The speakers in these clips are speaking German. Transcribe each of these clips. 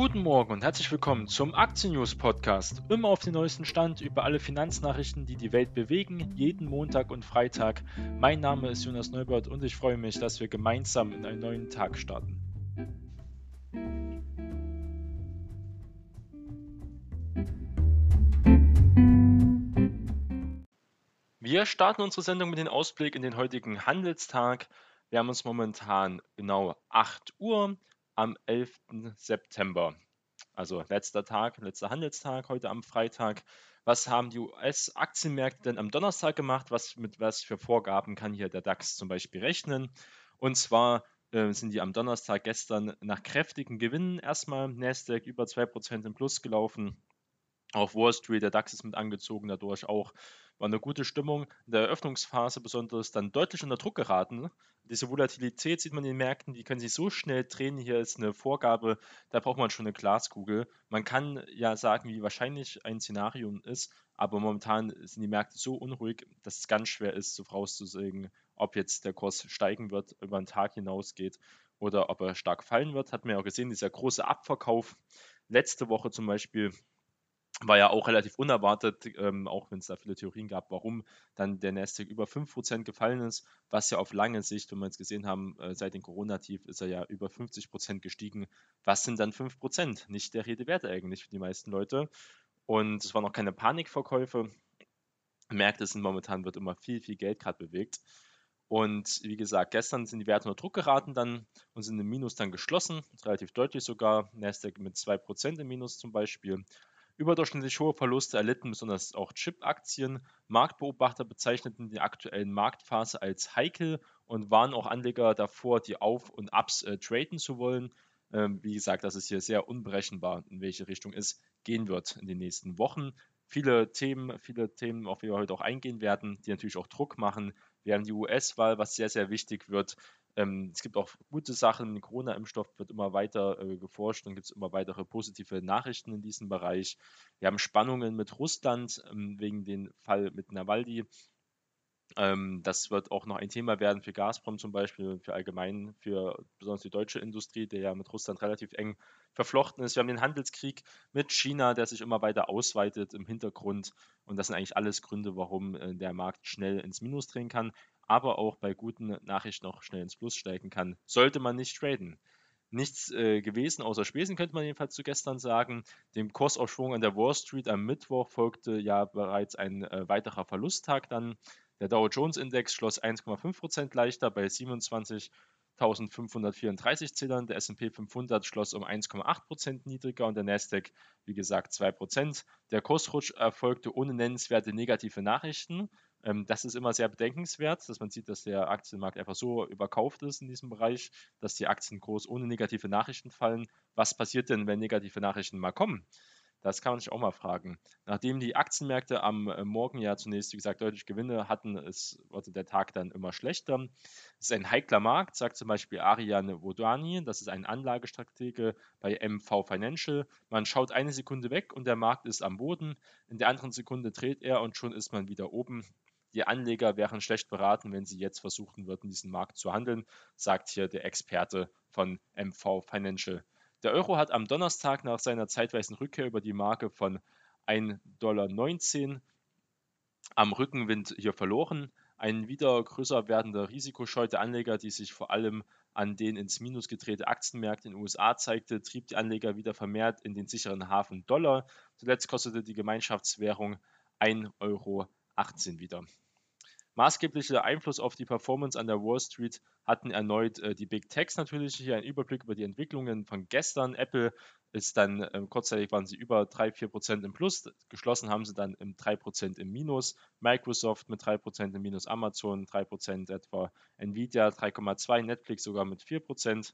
Guten Morgen und herzlich willkommen zum Aktien News Podcast. Immer auf den neuesten Stand über alle Finanznachrichten, die die Welt bewegen, jeden Montag und Freitag. Mein Name ist Jonas Neubert und ich freue mich, dass wir gemeinsam in einen neuen Tag starten. Wir starten unsere Sendung mit dem Ausblick in den heutigen Handelstag. Wir haben uns momentan genau 8 Uhr am 11. September. Also letzter Tag, letzter Handelstag heute am Freitag. Was haben die US-Aktienmärkte denn am Donnerstag gemacht? Was mit was für Vorgaben kann hier der DAX zum Beispiel rechnen? Und zwar äh, sind die am Donnerstag gestern nach kräftigen Gewinnen erstmal Nasdaq über 2% im Plus gelaufen. Auf Wall Street, der DAX ist mit angezogen, dadurch auch war eine gute Stimmung. In der Eröffnungsphase besonders dann deutlich unter Druck geraten. Diese Volatilität sieht man in den Märkten, die können sich so schnell drehen. Hier ist eine Vorgabe, da braucht man schon eine Glaskugel. Man kann ja sagen, wie wahrscheinlich ein Szenario ist, aber momentan sind die Märkte so unruhig, dass es ganz schwer ist, so vorauszusagen, ob jetzt der Kurs steigen wird, über den Tag hinausgeht oder ob er stark fallen wird. Hat man ja auch gesehen, dieser große Abverkauf letzte Woche zum Beispiel war ja auch relativ unerwartet, ähm, auch wenn es da viele Theorien gab, warum dann der Nasdaq über 5% gefallen ist, was ja auf lange Sicht, wenn wir jetzt gesehen haben, äh, seit dem Corona-Tief ist er ja über 50% gestiegen. Was sind dann 5%? Nicht der Rede wert eigentlich für die meisten Leute. Und es waren noch keine Panikverkäufe. Märkte sind momentan, wird immer viel, viel Geld gerade bewegt. Und wie gesagt, gestern sind die Werte unter Druck geraten dann und sind im Minus dann geschlossen, relativ deutlich sogar. Nasdaq mit 2% im Minus zum Beispiel. Überdurchschnittlich hohe Verluste erlitten besonders auch Chip-Aktien. Marktbeobachter bezeichneten die aktuellen Marktphase als heikel und waren auch Anleger davor, die Auf- und Ups äh, traden zu wollen. Ähm, wie gesagt, das ist hier sehr unberechenbar, in welche Richtung es gehen wird in den nächsten Wochen. Viele Themen, viele Themen, auf die wir heute auch eingehen werden, die natürlich auch Druck machen. Wir haben die US-Wahl, was sehr, sehr wichtig wird. Ähm, es gibt auch gute Sachen. Corona-Impfstoff wird immer weiter äh, geforscht und gibt es immer weitere positive Nachrichten in diesem Bereich. Wir haben Spannungen mit Russland ähm, wegen dem Fall mit Nawalny. Ähm, das wird auch noch ein Thema werden für Gazprom zum Beispiel, für allgemein, für besonders die deutsche Industrie, der ja mit Russland relativ eng verflochten ist. Wir haben den Handelskrieg mit China, der sich immer weiter ausweitet im Hintergrund. Und das sind eigentlich alles Gründe, warum äh, der Markt schnell ins Minus drehen kann aber auch bei guten Nachrichten noch schnell ins Plus steigen kann, sollte man nicht traden. Nichts äh, gewesen außer Spesen, könnte man jedenfalls zu gestern sagen. Dem Kursaufschwung an der Wall Street am Mittwoch folgte ja bereits ein äh, weiterer Verlusttag dann. Der Dow Jones Index schloss 1,5% leichter bei 27.534 Zählern. Der S&P 500 schloss um 1,8% niedriger und der Nasdaq, wie gesagt, 2%. Der Kursrutsch erfolgte ohne nennenswerte negative Nachrichten. Ähm, das ist immer sehr bedenkenswert, dass man sieht, dass der Aktienmarkt einfach so überkauft ist in diesem Bereich, dass die Aktien groß ohne negative Nachrichten fallen. Was passiert denn, wenn negative Nachrichten mal kommen? Das kann man sich auch mal fragen. Nachdem die Aktienmärkte am äh, Morgen ja zunächst, wie gesagt, deutlich Gewinne hatten, ist, wurde der Tag dann immer schlechter. Es ist ein heikler Markt, sagt zum Beispiel Ariane Vodani. Das ist ein Anlagestratege bei MV Financial. Man schaut eine Sekunde weg und der Markt ist am Boden. In der anderen Sekunde dreht er und schon ist man wieder oben. Die Anleger wären schlecht beraten, wenn sie jetzt versuchen würden, diesen Markt zu handeln, sagt hier der Experte von MV Financial. Der Euro hat am Donnerstag nach seiner zeitweisen Rückkehr über die Marke von 1,19 Dollar am Rückenwind hier verloren. Ein wieder größer werdender risikoscheute Anleger, die sich vor allem an den ins Minus gedrehte Aktienmärkte in den USA zeigte, trieb die Anleger wieder vermehrt in den sicheren Hafen Dollar. Zuletzt kostete die Gemeinschaftswährung 1,18 Euro wieder. Maßgeblicher Einfluss auf die Performance an der Wall Street hatten erneut äh, die Big Techs natürlich. Hier ein Überblick über die Entwicklungen von gestern. Apple ist dann äh, kurzzeitig waren sie über 3-4% im Plus, geschlossen haben sie dann im 3% im Minus. Microsoft mit 3% im Minus, Amazon 3% etwa, Nvidia 3,2%, Netflix sogar mit 4%.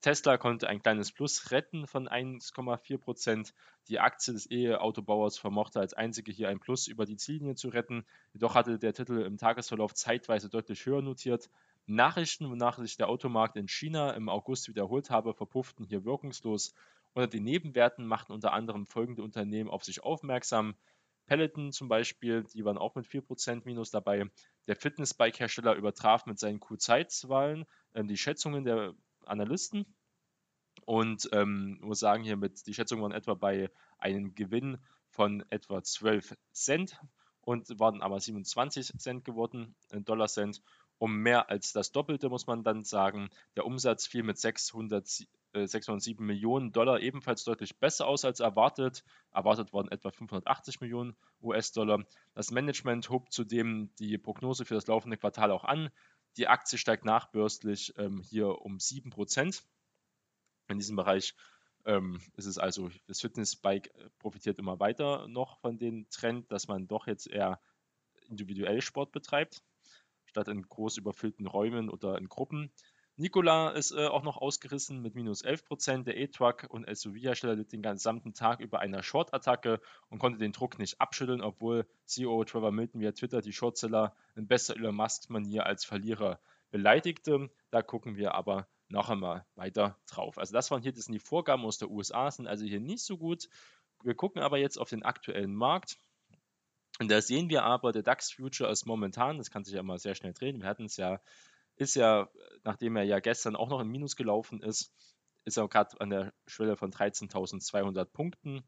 Tesla konnte ein kleines Plus retten von 1,4 Prozent. Die Aktie des E-Autobauers vermochte als einzige hier ein Plus über die Ziellinie zu retten. Jedoch hatte der Titel im Tagesverlauf zeitweise deutlich höher notiert. Nachrichten, wonach sich der Automarkt in China im August wiederholt habe, verpufften hier wirkungslos. Unter den Nebenwerten machten unter anderem folgende Unternehmen auf sich aufmerksam. Peloton zum Beispiel, die waren auch mit 4% Minus dabei. Der Fitnessbike-Hersteller übertraf mit seinen Q-Zeitswahlen äh, die Schätzungen der Analysten. Und ähm, muss sagen, hier mit, die Schätzungen waren etwa bei einem Gewinn von etwa 12 Cent und waren aber 27 Cent geworden, äh, Dollar Cent. Um mehr als das Doppelte muss man dann sagen. Der Umsatz fiel mit 600, äh, 607 Millionen Dollar ebenfalls deutlich besser aus als erwartet. Erwartet waren etwa 580 Millionen US-Dollar. Das Management hob zudem die Prognose für das laufende Quartal auch an. Die Aktie steigt nachbörslich ähm, hier um 7%. In diesem Bereich ähm, ist es also, das Fitnessbike äh, profitiert immer weiter noch von dem Trend, dass man doch jetzt eher individuell Sport betreibt, statt in groß überfüllten Räumen oder in Gruppen. Nikola ist äh, auch noch ausgerissen mit minus 11%. Der E-Truck und SUV-Hersteller litt den gesamten Tag über einer Short-Attacke und konnte den Druck nicht abschütteln, obwohl CEO Trevor Milton via Twitter die Shortseller in bester Elon Musk-Manier als Verlierer beleidigte. Da gucken wir aber noch einmal weiter drauf. Also das waren hier das sind die Vorgaben aus der USA, sind also hier nicht so gut. Wir gucken aber jetzt auf den aktuellen Markt. Und da sehen wir aber, der DAX Future ist momentan, das kann sich ja mal sehr schnell drehen. Wir hatten es ja ist ja, nachdem er ja gestern auch noch im Minus gelaufen ist, ist er gerade an der Schwelle von 13.200 Punkten.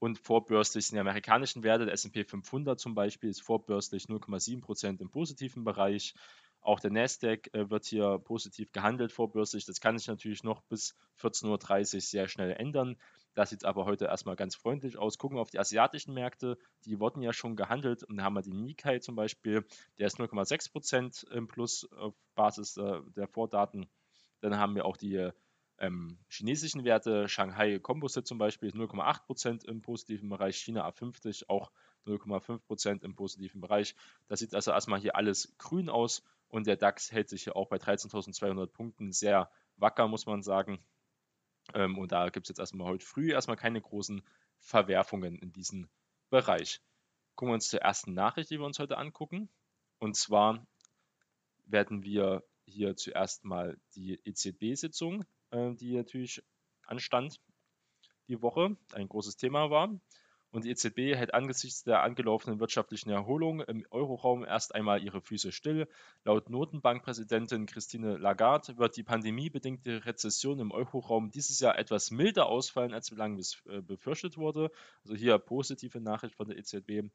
Und vorbörslich sind die amerikanischen Werte, der SP 500 zum Beispiel, ist vorbörslich 0,7% im positiven Bereich. Auch der Nasdaq äh, wird hier positiv gehandelt vorbörslich. Das kann sich natürlich noch bis 14.30 Uhr sehr schnell ändern. Das sieht aber heute erstmal ganz freundlich aus. Gucken auf die asiatischen Märkte. Die wurden ja schon gehandelt. Und da haben wir den Nikkei zum Beispiel. Der ist 0,6% im Plus auf Basis äh, der Vordaten. Dann haben wir auch die ähm, chinesischen Werte. Shanghai Composite zum Beispiel ist 0,8% im positiven Bereich. China A50 auch 0,5% im positiven Bereich. Das sieht also erstmal hier alles grün aus. Und der DAX hält sich hier auch bei 13.200 Punkten sehr wacker, muss man sagen. Ähm, und da gibt es jetzt erstmal heute früh erstmal keine großen Verwerfungen in diesem Bereich. Gucken wir uns zur ersten Nachricht, die wir uns heute angucken. Und zwar werden wir hier zuerst mal die EZB-Sitzung, äh, die natürlich anstand die Woche, ein großes Thema war. Und die EZB hält angesichts der angelaufenen wirtschaftlichen Erholung im Euroraum erst einmal ihre Füße still. Laut Notenbankpräsidentin Christine Lagarde wird die pandemiebedingte Rezession im Euroraum dieses Jahr etwas milder ausfallen, als lange äh, befürchtet wurde. Also hier positive Nachricht von der EZB.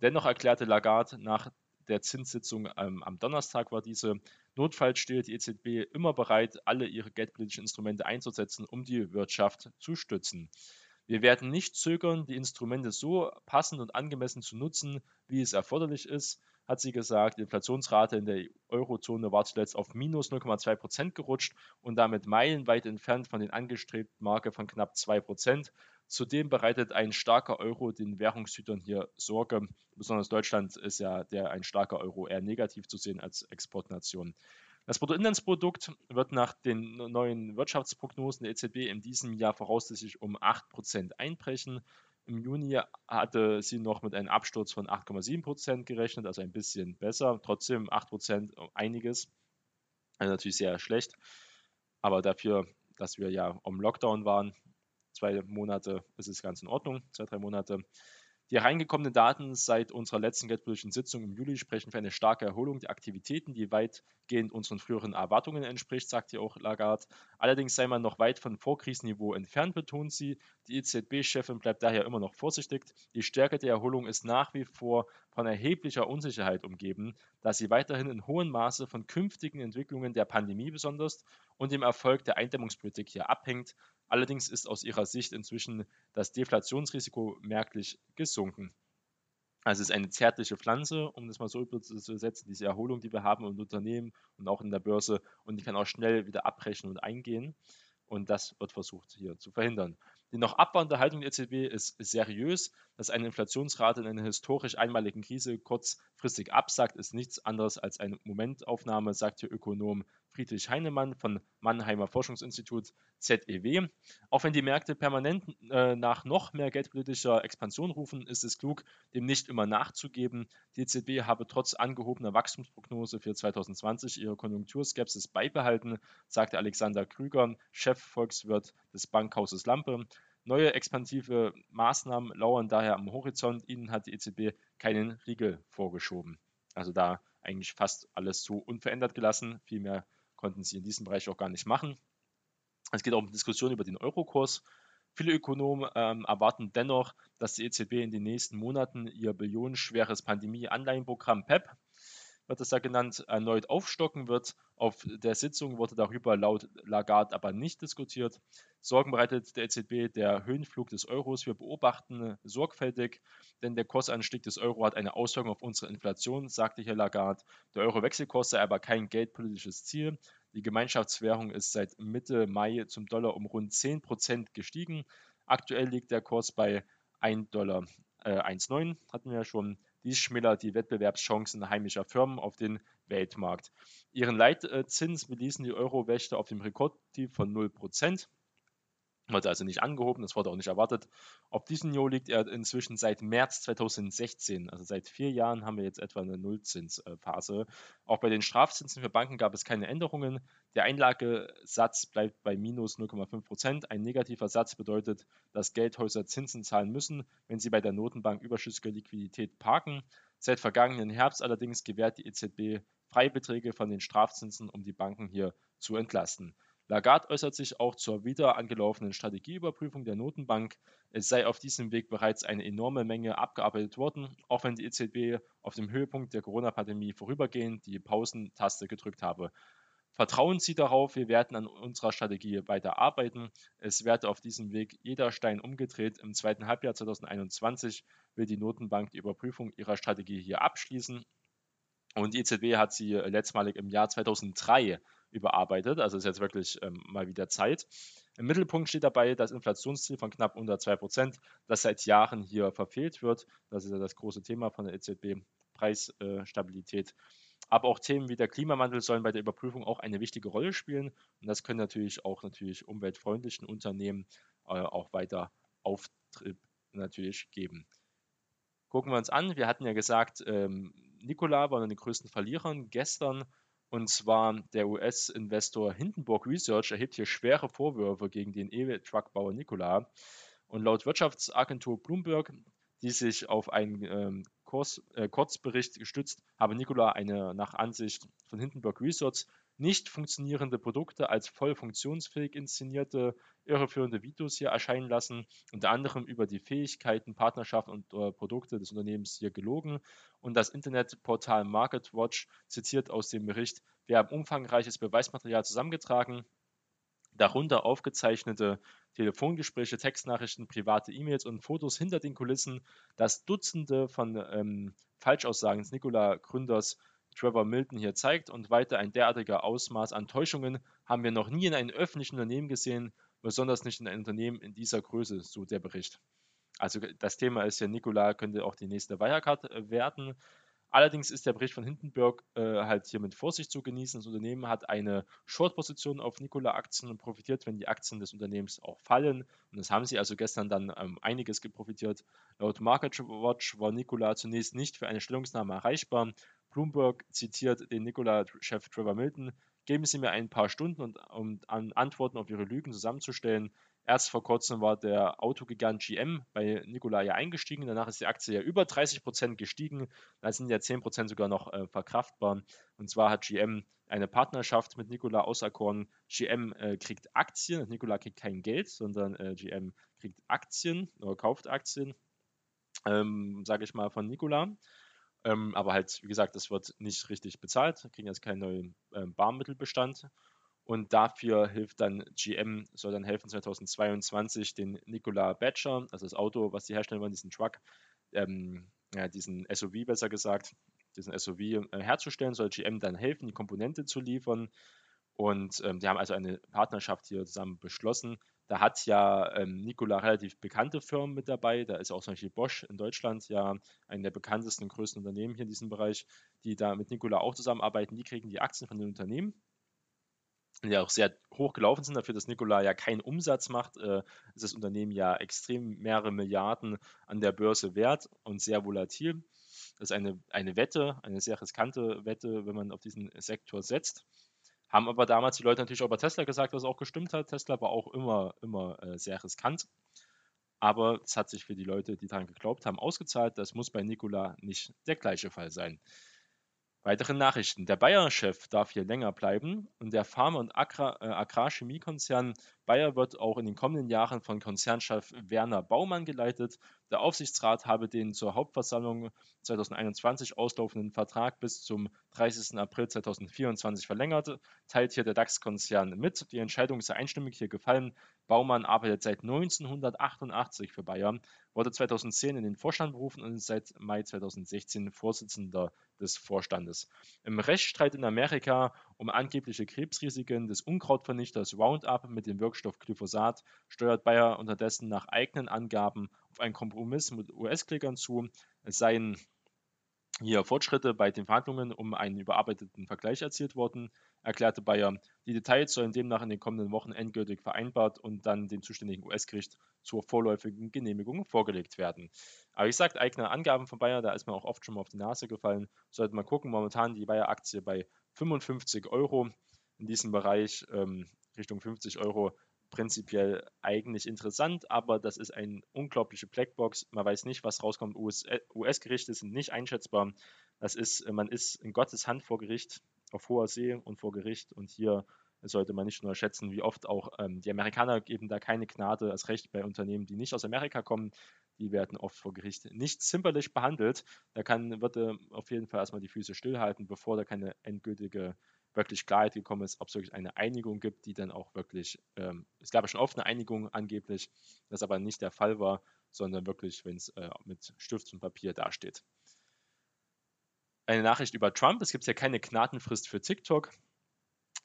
Dennoch erklärte Lagarde nach der Zinssitzung ähm, am Donnerstag war diese, notfalls steht die EZB immer bereit, alle ihre geldpolitischen Instrumente einzusetzen, um die Wirtschaft zu stützen. Wir werden nicht zögern, die Instrumente so passend und angemessen zu nutzen, wie es erforderlich ist, hat sie gesagt. Die Inflationsrate in der Eurozone war zuletzt auf minus 0,2 Prozent gerutscht und damit meilenweit entfernt von den angestrebten Marke von knapp 2 Prozent. Zudem bereitet ein starker Euro den Währungshütern hier Sorge. Besonders Deutschland ist ja der ein starker Euro eher negativ zu sehen als Exportnation. Das Bruttoinlandsprodukt wird nach den neuen Wirtschaftsprognosen der EZB in diesem Jahr voraussichtlich um 8% einbrechen. Im Juni hatte sie noch mit einem Absturz von 8,7% gerechnet, also ein bisschen besser. Trotzdem 8% einiges. Also natürlich sehr schlecht. Aber dafür, dass wir ja um Lockdown waren, zwei Monate ist es ganz in Ordnung, zwei, drei Monate. Die hereingekommenen Daten seit unserer letzten geldpolitischen Sitzung im Juli sprechen für eine starke Erholung der Aktivitäten, die weitgehend unseren früheren Erwartungen entspricht, sagt hier auch Lagarde. Allerdings sei man noch weit von Vorkrisenniveau entfernt, betont sie. Die EZB-Chefin bleibt daher immer noch vorsichtig. Die Stärke der Erholung ist nach wie vor von erheblicher Unsicherheit umgeben, da sie weiterhin in hohem Maße von künftigen Entwicklungen der Pandemie besonders und dem Erfolg der Eindämmungspolitik hier abhängt. Allerdings ist aus ihrer Sicht inzwischen das Deflationsrisiko merklich gesunken. Also es ist eine zärtliche Pflanze, um das mal so überzusetzen, diese Erholung, die wir haben im Unternehmen und auch in der Börse und die kann auch schnell wieder abbrechen und eingehen und das wird versucht hier zu verhindern. Die noch abwandte Haltung der EZB ist seriös. Dass eine Inflationsrate in einer historisch einmaligen Krise kurzfristig absagt, ist nichts anderes als eine Momentaufnahme, sagt hier Ökonom Friedrich Heinemann von Mannheimer Forschungsinstitut ZEW. Auch wenn die Märkte permanent äh, nach noch mehr geldpolitischer Expansion rufen, ist es klug, dem nicht immer nachzugeben. Die EZB habe trotz angehobener Wachstumsprognose für 2020 ihre Konjunkturskepsis beibehalten, sagte Alexander Krüger, Chefvolkswirt des Bankhauses Lampe. Neue expansive Maßnahmen lauern daher am Horizont. Ihnen hat die EZB keinen Riegel vorgeschoben. Also da eigentlich fast alles so unverändert gelassen. Vielmehr konnten sie in diesem Bereich auch gar nicht machen. Es geht auch um Diskussionen über den Eurokurs. Viele Ökonomen ähm, erwarten dennoch, dass die EZB in den nächsten Monaten ihr billionenschweres Pandemie-Anleihenprogramm PEP wird es ja genannt, erneut aufstocken wird. Auf der Sitzung wurde darüber laut Lagarde aber nicht diskutiert. Sorgen bereitet der EZB der Höhenflug des Euros. Wir beobachten sorgfältig, denn der Kursanstieg des Euro hat eine Auswirkung auf unsere Inflation, sagte hier Lagarde. Der Euro-Wechselkurs sei aber kein geldpolitisches Ziel. Die Gemeinschaftswährung ist seit Mitte Mai zum Dollar um rund 10% gestiegen. Aktuell liegt der Kurs bei 1,19 Dollar. Äh, 1,9 hatten wir ja schon. Dies schmälert die Wettbewerbschancen heimischer Firmen auf den Weltmarkt. Ihren Leitzins beließen die Euro-Wächter auf dem Rekordtief von 0% wurde also nicht angehoben, das wurde auch nicht erwartet. Auf diesem Niveau liegt er inzwischen seit März 2016, also seit vier Jahren haben wir jetzt etwa eine Nullzinsphase. Auch bei den Strafzinsen für Banken gab es keine Änderungen. Der Einlagesatz bleibt bei minus 0,5 Prozent. Ein negativer Satz bedeutet, dass Geldhäuser Zinsen zahlen müssen, wenn sie bei der Notenbank überschüssige Liquidität parken. Seit vergangenen Herbst allerdings gewährt die EZB Freibeträge von den Strafzinsen, um die Banken hier zu entlasten. Lagarde äußert sich auch zur wieder angelaufenen Strategieüberprüfung der Notenbank. Es sei auf diesem Weg bereits eine enorme Menge abgearbeitet worden, auch wenn die EZB auf dem Höhepunkt der Corona-Pandemie vorübergehend die Pausentaste gedrückt habe. Vertrauen Sie darauf, wir werden an unserer Strategie weiter arbeiten. Es werde auf diesem Weg jeder Stein umgedreht. Im zweiten Halbjahr 2021 will die Notenbank die Überprüfung ihrer Strategie hier abschließen. Und die EZB hat sie letztmalig im Jahr 2003 überarbeitet. Also ist jetzt wirklich ähm, mal wieder Zeit. Im Mittelpunkt steht dabei das Inflationsziel von knapp unter 2%, das seit Jahren hier verfehlt wird. Das ist ja das große Thema von der EZB, Preisstabilität. Aber auch Themen wie der Klimawandel sollen bei der Überprüfung auch eine wichtige Rolle spielen. Und das können natürlich auch natürlich umweltfreundlichen Unternehmen äh, auch weiter Auftrieb natürlich geben. Gucken wir uns an. Wir hatten ja gesagt, ähm, Nikola war einer der größten Verlierern gestern und zwar der US-Investor Hindenburg Research erhebt hier schwere Vorwürfe gegen den E-Truck-Bauer Nikola. Und laut Wirtschaftsagentur Bloomberg, die sich auf einen ähm, Kurs, äh, Kurzbericht gestützt, habe Nikola eine nach Ansicht von Hindenburg Research nicht funktionierende Produkte als voll funktionsfähig inszenierte, irreführende Videos hier erscheinen lassen, unter anderem über die Fähigkeiten, Partnerschaften und äh, Produkte des Unternehmens hier gelogen. Und das Internetportal MarketWatch zitiert aus dem Bericht, wir haben umfangreiches Beweismaterial zusammengetragen, darunter aufgezeichnete Telefongespräche, Textnachrichten, private E-Mails und Fotos hinter den Kulissen, das Dutzende von ähm, Falschaussagen des Nikola-Gründers Trevor Milton hier zeigt und weiter ein derartiger Ausmaß an Täuschungen haben wir noch nie in einem öffentlichen Unternehmen gesehen, besonders nicht in einem Unternehmen in dieser Größe, so der Bericht. Also das Thema ist ja, Nikola könnte auch die nächste Wirecard äh, werden. Allerdings ist der Bericht von Hindenburg äh, halt hier mit Vorsicht zu genießen. Das Unternehmen hat eine Short-Position auf Nikola-Aktien und profitiert, wenn die Aktien des Unternehmens auch fallen. Und das haben sie also gestern dann ähm, einiges geprofitiert. Laut Market Watch war Nikola zunächst nicht für eine Stellungnahme erreichbar. Bloomberg zitiert den Nikola-Chef Trevor Milton. Geben Sie mir ein paar Stunden, und, um an Antworten auf Ihre Lügen zusammenzustellen. Erst vor kurzem war der Autogigant GM bei Nikola ja eingestiegen, danach ist die Aktie ja über 30 Prozent gestiegen, da sind ja 10 Prozent sogar noch äh, verkraftbar. Und zwar hat GM eine Partnerschaft mit Nikola auserkoren. GM äh, kriegt Aktien, Nikola kriegt kein Geld, sondern äh, GM kriegt Aktien oder kauft Aktien, ähm, sage ich mal, von Nikola. Ähm, aber halt, wie gesagt, das wird nicht richtig bezahlt, kriegen jetzt keinen neuen ähm, Barmittelbestand. Und dafür hilft dann GM, soll dann helfen 2022 den Nikola Badger, also das Auto, was die herstellen wollen, diesen Truck, ähm, ja, diesen SUV besser gesagt, diesen SUV äh, herzustellen, soll GM dann helfen, die Komponente zu liefern. Und ähm, die haben also eine Partnerschaft hier zusammen beschlossen. Da hat ja ähm, Nikola relativ bekannte Firmen mit dabei. Da ist auch zum Beispiel Bosch in Deutschland ja eine der bekanntesten und größten Unternehmen hier in diesem Bereich, die da mit Nikola auch zusammenarbeiten. Die kriegen die Aktien von den Unternehmen die auch sehr hoch gelaufen sind, dafür, dass Nikola ja keinen Umsatz macht, äh, ist das Unternehmen ja extrem mehrere Milliarden an der Börse wert und sehr volatil. Das ist eine, eine Wette, eine sehr riskante Wette, wenn man auf diesen Sektor setzt. Haben aber damals die Leute natürlich auch bei Tesla gesagt, was auch gestimmt hat. Tesla war auch immer, immer äh, sehr riskant. Aber es hat sich für die Leute, die daran geglaubt haben, ausgezahlt. Das muss bei Nikola nicht der gleiche Fall sein. Weitere Nachrichten. Der Bayer-Chef darf hier länger bleiben und der Pharma- und Agrar äh, Agrarchemiekonzern Bayer wird auch in den kommenden Jahren von Konzernchef Werner Baumann geleitet. Der Aufsichtsrat habe den zur Hauptversammlung 2021 auslaufenden Vertrag bis zum 30. April 2024 verlängert, teilt hier der DAX-Konzern mit. Die Entscheidung ist einstimmig hier gefallen. Baumann arbeitet seit 1988 für Bayer, wurde 2010 in den Vorstand berufen und ist seit Mai 2016 Vorsitzender des Vorstandes. Im Rechtsstreit in Amerika um angebliche Krebsrisiken des Unkrautvernichters Roundup mit dem Wirkstoff Glyphosat steuert Bayer unterdessen nach eigenen Angaben einen Kompromiss mit US-Klägern zu. Es seien hier Fortschritte bei den Verhandlungen um einen überarbeiteten Vergleich erzielt worden, erklärte Bayer. Die Details sollen demnach in den kommenden Wochen endgültig vereinbart und dann dem zuständigen US-Gericht zur vorläufigen Genehmigung vorgelegt werden. Aber ich sagte, eigene Angaben von Bayer, da ist mir auch oft schon mal auf die Nase gefallen. Sollte man gucken, momentan die Bayer-Aktie bei 55 Euro in diesem Bereich ähm, Richtung 50 Euro prinzipiell eigentlich interessant, aber das ist eine unglaubliche Blackbox. Man weiß nicht, was rauskommt. US-Gerichte sind nicht einschätzbar. Das ist, man ist in Gottes Hand vor Gericht, auf hoher See und vor Gericht. Und hier sollte man nicht nur schätzen, wie oft auch ähm, die Amerikaner geben da keine Gnade als Recht bei Unternehmen, die nicht aus Amerika kommen. Die werden oft vor Gericht nicht zimperlich behandelt. Da kann, wird äh, auf jeden Fall erstmal die Füße stillhalten, bevor da keine endgültige wirklich Klarheit gekommen ist, ob es wirklich eine Einigung gibt, die dann auch wirklich, ähm, es gab ja schon oft eine Einigung angeblich, das aber nicht der Fall war, sondern wirklich, wenn es äh, mit Stift und Papier dasteht. Eine Nachricht über Trump, es gibt ja keine Gnadenfrist für TikTok.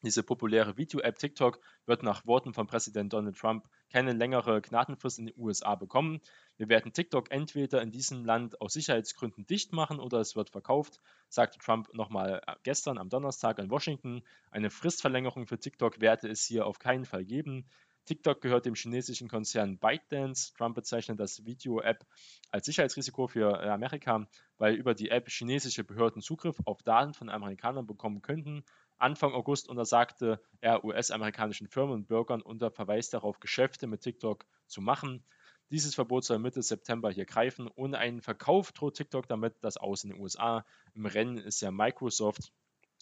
Diese populäre Video-App TikTok wird nach Worten von Präsident Donald Trump keine längere Gnadenfrist in den USA bekommen. Wir werden TikTok entweder in diesem Land aus Sicherheitsgründen dicht machen oder es wird verkauft, sagte Trump nochmal äh, gestern am Donnerstag in Washington. Eine Fristverlängerung für TikTok werde es hier auf keinen Fall geben. TikTok gehört dem chinesischen Konzern ByteDance. Trump bezeichnet das Video-App als Sicherheitsrisiko für äh, Amerika, weil über die App chinesische Behörden Zugriff auf Daten von Amerikanern bekommen könnten Anfang August untersagte er US-amerikanischen Firmen und Bürgern unter Verweis darauf, Geschäfte mit TikTok zu machen. Dieses Verbot soll Mitte September hier greifen. Ohne einen Verkauf droht TikTok damit das Aus in den USA. Im Rennen ist ja Microsoft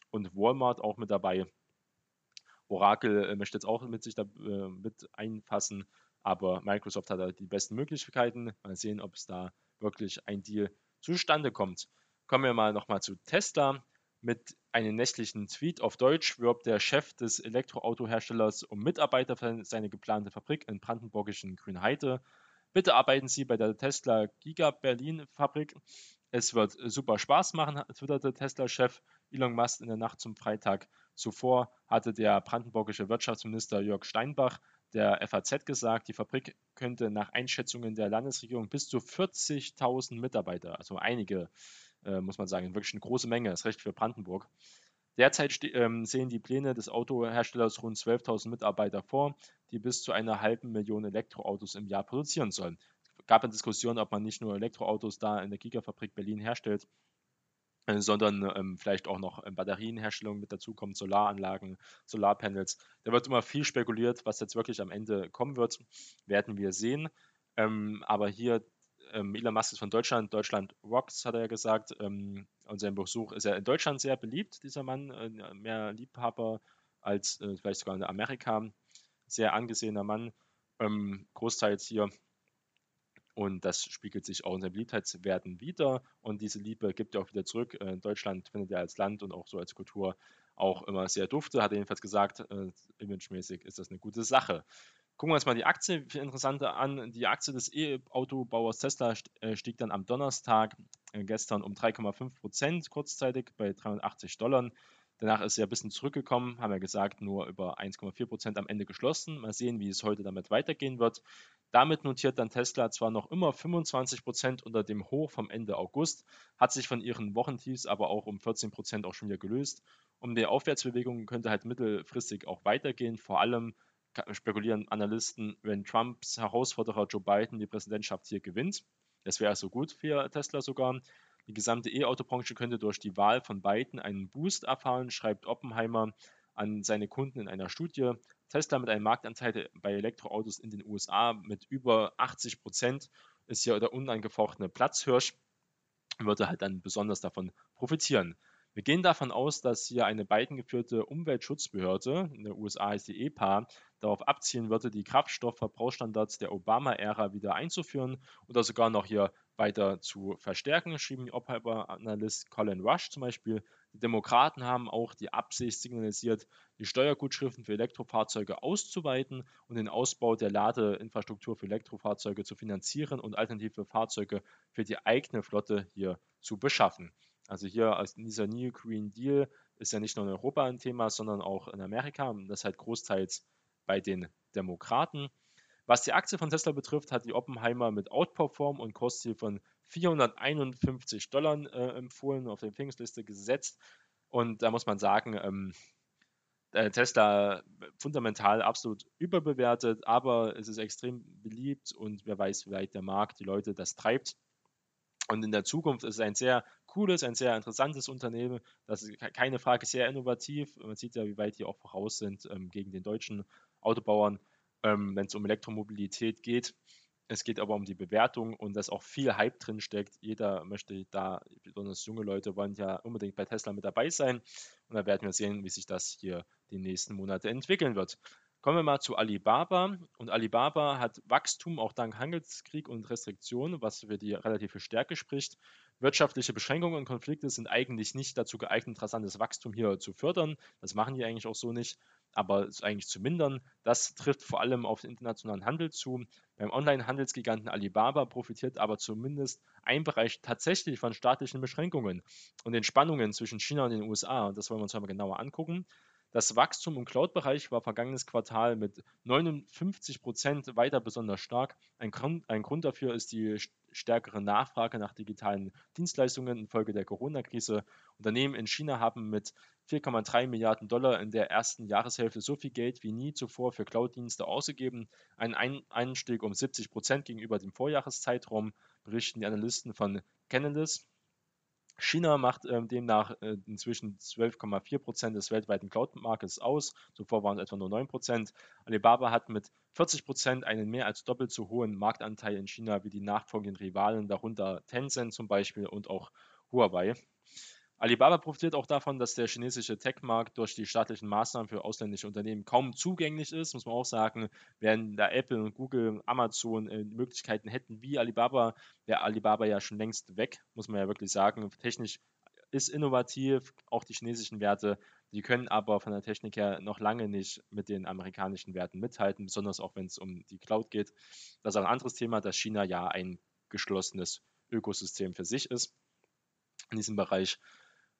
und Walmart auch mit dabei. Oracle äh, möchte jetzt auch mit sich da äh, mit einfassen, aber Microsoft hat da die besten Möglichkeiten. Mal sehen, ob es da wirklich ein Deal zustande kommt. Kommen wir mal nochmal zu Tesla. Mit einem nächtlichen Tweet auf Deutsch wirbt der Chef des Elektroautoherstellers um Mitarbeiter für seine geplante Fabrik in brandenburgischen Grünheide. Bitte arbeiten Sie bei der Tesla Giga Berlin Fabrik. Es wird super Spaß machen, twitterte Tesla-Chef Elon Musk in der Nacht zum Freitag. Zuvor hatte der brandenburgische Wirtschaftsminister Jörg Steinbach der FAZ gesagt, die Fabrik könnte nach Einschätzungen der Landesregierung bis zu 40.000 Mitarbeiter, also einige äh, muss man sagen, wirklich eine große Menge, das Recht für Brandenburg. Derzeit ähm, sehen die Pläne des Autoherstellers rund 12.000 Mitarbeiter vor, die bis zu einer halben Million Elektroautos im Jahr produzieren sollen. Es gab eine Diskussion, ob man nicht nur Elektroautos da in der Gigafabrik Berlin herstellt, äh, sondern ähm, vielleicht auch noch ähm, Batterienherstellung mit dazu kommt, Solaranlagen, Solarpanels. Da wird immer viel spekuliert, was jetzt wirklich am Ende kommen wird, werden wir sehen. Ähm, aber hier ähm, Elon Musk ist von Deutschland, Deutschland rocks, hat er ja gesagt. Ähm, und sein Besuch ist ja in Deutschland sehr beliebt, dieser Mann, äh, mehr Liebhaber als äh, vielleicht sogar in Amerika. Sehr angesehener Mann, ähm, großteils hier. Und das spiegelt sich auch in seinen Beliebtheitswerten wieder. Und diese Liebe gibt er auch wieder zurück. Äh, Deutschland findet er als Land und auch so als Kultur auch immer sehr dufte. Hat er jedenfalls gesagt, äh, imagemäßig ist das eine gute Sache. Gucken wir uns mal die Aktie viel interessanter an. Die Aktie des E-Autobauers Tesla äh, stieg dann am Donnerstag äh, gestern um 3,5 Prozent kurzzeitig bei 380 Dollar. Danach ist sie ein bisschen zurückgekommen, haben wir gesagt, nur über 1,4 Prozent am Ende geschlossen. Mal sehen, wie es heute damit weitergehen wird. Damit notiert dann Tesla zwar noch immer 25 Prozent unter dem Hoch vom Ende August, hat sich von ihren Wochentiefs aber auch um 14 Prozent auch schon wieder gelöst. Um die Aufwärtsbewegung könnte halt mittelfristig auch weitergehen, vor allem spekulieren Analysten, wenn Trumps Herausforderer Joe Biden die Präsidentschaft hier gewinnt. Das wäre so gut für Tesla sogar. Die gesamte E-Auto-Branche könnte durch die Wahl von Biden einen Boost erfahren, schreibt Oppenheimer an seine Kunden in einer Studie. Tesla mit einem Marktanteil bei Elektroautos in den USA mit über 80 Prozent ist hier der unangefochtene Platzhirsch, würde halt dann besonders davon profitieren. Wir gehen davon aus, dass hier eine Biden geführte Umweltschutzbehörde, in den USA heißt die EPA, darauf abzielen würde, die Kraftstoffverbrauchsstandards der Obama-Ära wieder einzuführen oder sogar noch hier weiter zu verstärken, schrieben die Oppenheimer-Analyst Colin Rush zum Beispiel. Die Demokraten haben auch die Absicht signalisiert, die Steuergutschriften für Elektrofahrzeuge auszuweiten und den Ausbau der Ladeinfrastruktur für Elektrofahrzeuge zu finanzieren und alternative Fahrzeuge für die eigene Flotte hier zu beschaffen. Also hier aus dieser New Green Deal ist ja nicht nur in Europa ein Thema, sondern auch in Amerika und das halt großteils bei den Demokraten. Was die Aktie von Tesla betrifft, hat die Oppenheimer mit Outperform und Kursziel von 451 Dollar äh, empfohlen, auf der Empfehlungsliste gesetzt. Und da muss man sagen, ähm, äh, Tesla fundamental absolut überbewertet, aber es ist extrem beliebt und wer weiß, wie weit der Markt die Leute das treibt. Und in der Zukunft ist es ein sehr cooles, ein sehr interessantes Unternehmen. Das ist keine Frage, sehr innovativ. Man sieht ja, wie weit die auch voraus sind ähm, gegen den deutschen Autobauern, ähm, wenn es um Elektromobilität geht. Es geht aber um die Bewertung und dass auch viel Hype drin steckt. Jeder möchte da, besonders junge Leute wollen ja unbedingt bei Tesla mit dabei sein. Und da werden wir sehen, wie sich das hier die nächsten Monate entwickeln wird. Kommen wir mal zu Alibaba. Und Alibaba hat Wachstum auch dank Handelskrieg und Restriktionen, was für die relative Stärke spricht. Wirtschaftliche Beschränkungen und Konflikte sind eigentlich nicht dazu geeignet, rasantes Wachstum hier zu fördern. Das machen die eigentlich auch so nicht, aber eigentlich zu mindern. Das trifft vor allem auf den internationalen Handel zu. Beim Online-Handelsgiganten Alibaba profitiert aber zumindest ein Bereich tatsächlich von staatlichen Beschränkungen und den Spannungen zwischen China und den USA. Und das wollen wir uns mal genauer angucken. Das Wachstum im Cloud-Bereich war vergangenes Quartal mit 59 Prozent weiter besonders stark. Ein Grund, ein Grund dafür ist die stärkere Nachfrage nach digitalen Dienstleistungen infolge der Corona-Krise. Unternehmen in China haben mit 4,3 Milliarden Dollar in der ersten Jahreshälfte so viel Geld wie nie zuvor für Cloud-Dienste ausgegeben. Ein Einstieg um 70 Prozent gegenüber dem Vorjahreszeitraum, berichten die Analysten von Canalys. China macht äh, demnach äh, inzwischen 12,4 Prozent des weltweiten Cloud-Marktes aus. Zuvor waren es etwa nur 9 Prozent. Alibaba hat mit 40 Prozent einen mehr als doppelt so hohen Marktanteil in China wie die nachfolgenden Rivalen, darunter Tencent zum Beispiel und auch Huawei. Alibaba profitiert auch davon, dass der chinesische Tech-Markt durch die staatlichen Maßnahmen für ausländische Unternehmen kaum zugänglich ist, muss man auch sagen. Während da Apple und Google, Amazon äh, Möglichkeiten hätten wie Alibaba, wäre Alibaba ja schon längst weg, muss man ja wirklich sagen. Technisch ist innovativ, auch die chinesischen Werte, die können aber von der Technik her noch lange nicht mit den amerikanischen Werten mithalten, besonders auch wenn es um die Cloud geht. Das ist ein anderes Thema, dass China ja ein geschlossenes Ökosystem für sich ist in diesem Bereich.